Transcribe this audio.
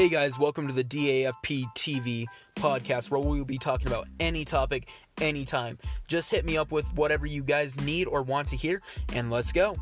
Hey guys, welcome to the DAFP TV podcast where we will be talking about any topic, anytime. Just hit me up with whatever you guys need or want to hear, and let's go.